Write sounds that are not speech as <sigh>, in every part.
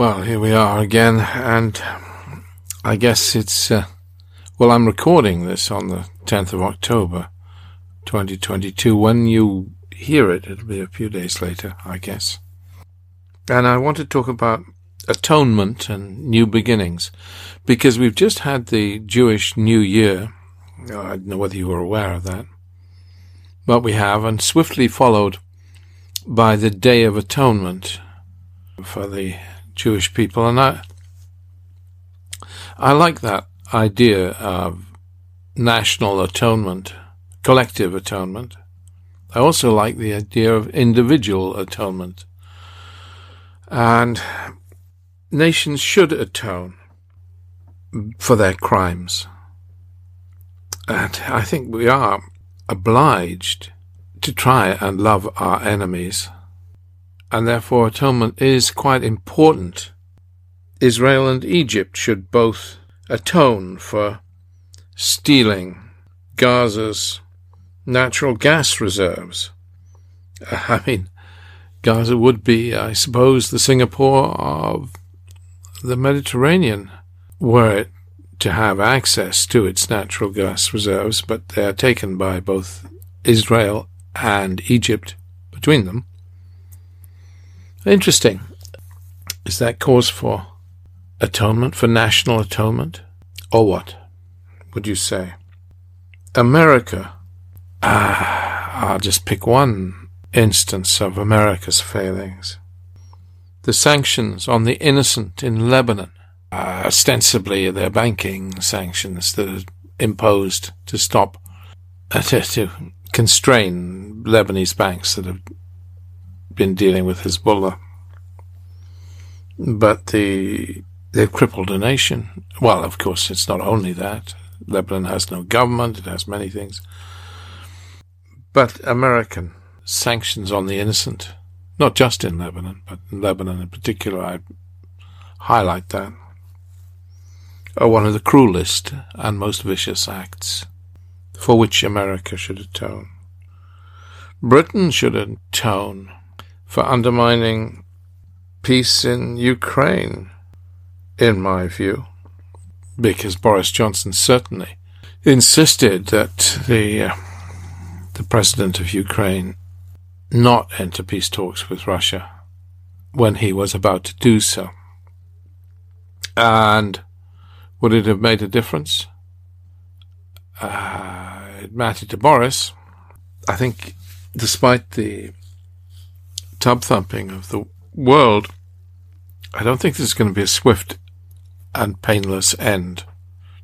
Well, here we are again, and I guess it's, uh, well, I'm recording this on the 10th of October, 2022. When you hear it, it'll be a few days later, I guess. And I want to talk about atonement and new beginnings, because we've just had the Jewish New Year. I don't know whether you were aware of that. But we have, and swiftly followed by the Day of Atonement for the Jewish people. And I, I like that idea of national atonement, collective atonement. I also like the idea of individual atonement. And nations should atone for their crimes. And I think we are obliged to try and love our enemies. And therefore atonement is quite important. Israel and Egypt should both atone for stealing Gaza's natural gas reserves. <laughs> I mean, Gaza would be, I suppose, the Singapore of the Mediterranean were it to have access to its natural gas reserves, but they are taken by both Israel and Egypt between them. Interesting. Is that cause for atonement, for national atonement? Or what would you say? America. Ah, I'll just pick one instance of America's failings. The sanctions on the innocent in Lebanon uh, ostensibly their banking sanctions that are imposed to stop, uh, <laughs> to, to constrain Lebanese banks that have been dealing with Hezbollah. But the they've crippled a nation. Well, of course, it's not only that. Lebanon has no government; it has many things. But American sanctions on the innocent, not just in Lebanon, but in Lebanon in particular, I highlight that are one of the cruelest and most vicious acts for which America should atone. Britain should atone for undermining peace in Ukraine, in my view, because Boris Johnson certainly insisted that the uh, the president of Ukraine not enter peace talks with Russia when he was about to do so. And would it have made a difference? Uh, it mattered to Boris. I think, despite the tub thumping of the world, I don't think there's going to be a swift and painless end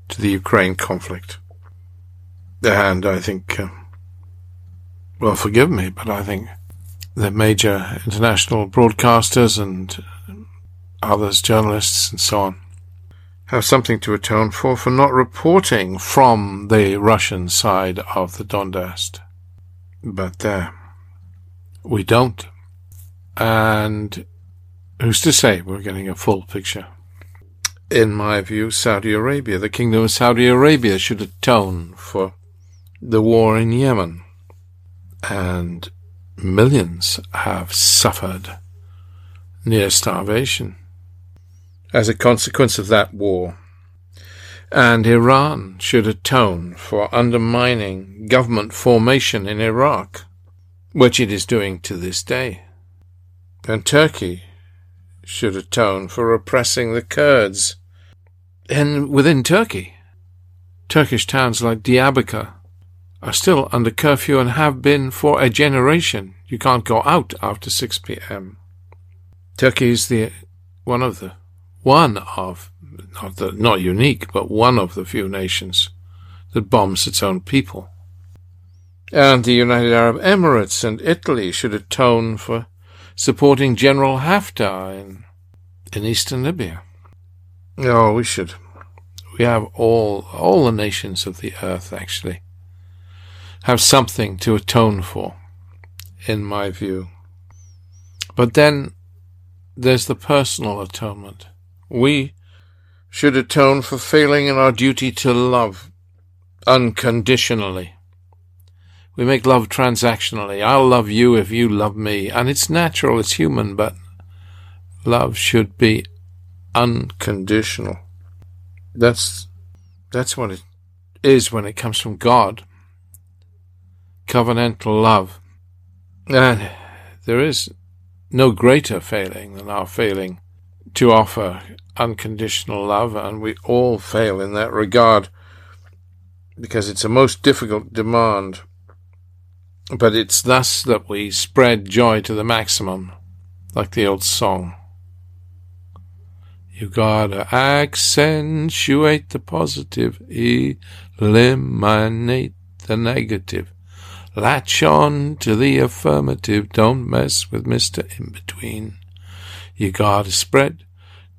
to the Ukraine conflict. And I think, uh, well, forgive me, but I think the major international broadcasters and others, journalists and so on, have something to atone for for not reporting from the Russian side of the Donbass. But there, we don't. And who's to say we're getting a full picture? In my view, Saudi Arabia, the Kingdom of Saudi Arabia should atone for the war in Yemen. And millions have suffered near starvation as a consequence of that war. And Iran should atone for undermining government formation in Iraq, which it is doing to this day. And Turkey should atone for oppressing the Kurds. And within Turkey, Turkish towns like Diyarbakir are still under curfew and have been for a generation. You can't go out after 6 p.m. Turkey is the one of the one of, not, the, not unique, but one of the few nations that bombs its own people. And the United Arab Emirates and Italy should atone for supporting General Haftar in, in eastern Libya. Oh, we should. We have all, all the nations of the earth, actually, have something to atone for, in my view. But then there's the personal atonement. We should atone for failing in our duty to love unconditionally. We make love transactionally. I'll love you if you love me. And it's natural, it's human, but love should be unconditional. That's that's what it is when it comes from God. Covenantal love. And there is no greater failing than our failing to offer unconditional love, and we all fail in that regard because it's a most difficult demand. But it's thus that we spread joy to the maximum, like the old song. You gotta accentuate the positive, eliminate the negative. Latch on to the affirmative, don't mess with Mr. In Between. You gotta spread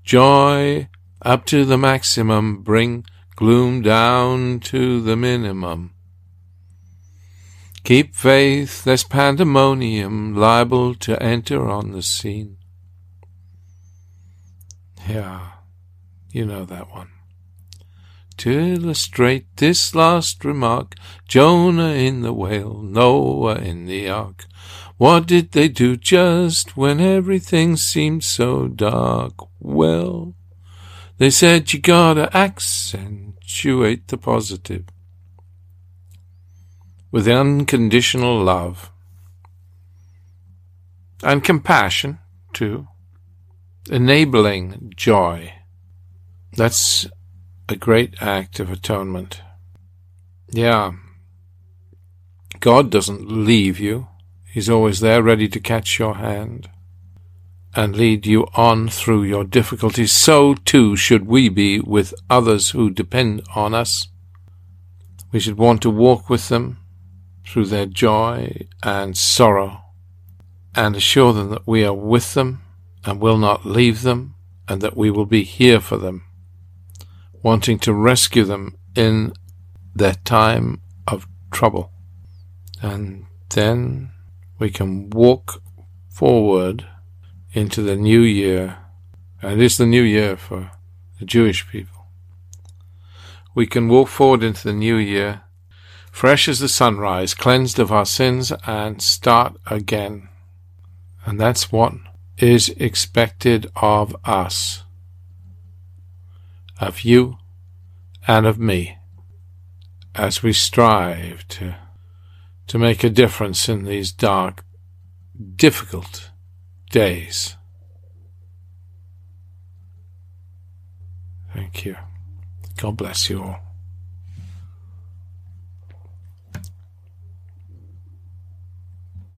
joy up to the maximum, bring gloom down to the minimum. Keep faith, there's pandemonium liable to enter on the scene. Yeah, you know that one. To illustrate this last remark, Jonah in the whale, Noah in the ark. What did they do just when everything seemed so dark? Well, they said you gotta accentuate the positive with unconditional love and compassion, too enabling joy. That's a great act of atonement. Yeah. God doesn't leave you. He's always there ready to catch your hand and lead you on through your difficulties. So too should we be with others who depend on us. We should want to walk with them through their joy and sorrow and assure them that we are with them and will not leave them, and that we will be here for them, wanting to rescue them in their time of trouble. And then we can walk forward into the new year, and it is the new year for the Jewish people. We can walk forward into the new year, fresh as the sunrise, cleansed of our sins, and start again. And that's what is expected of us, of you and of me, as we strive to, to make a difference in these dark, difficult days. Thank you. God bless you all.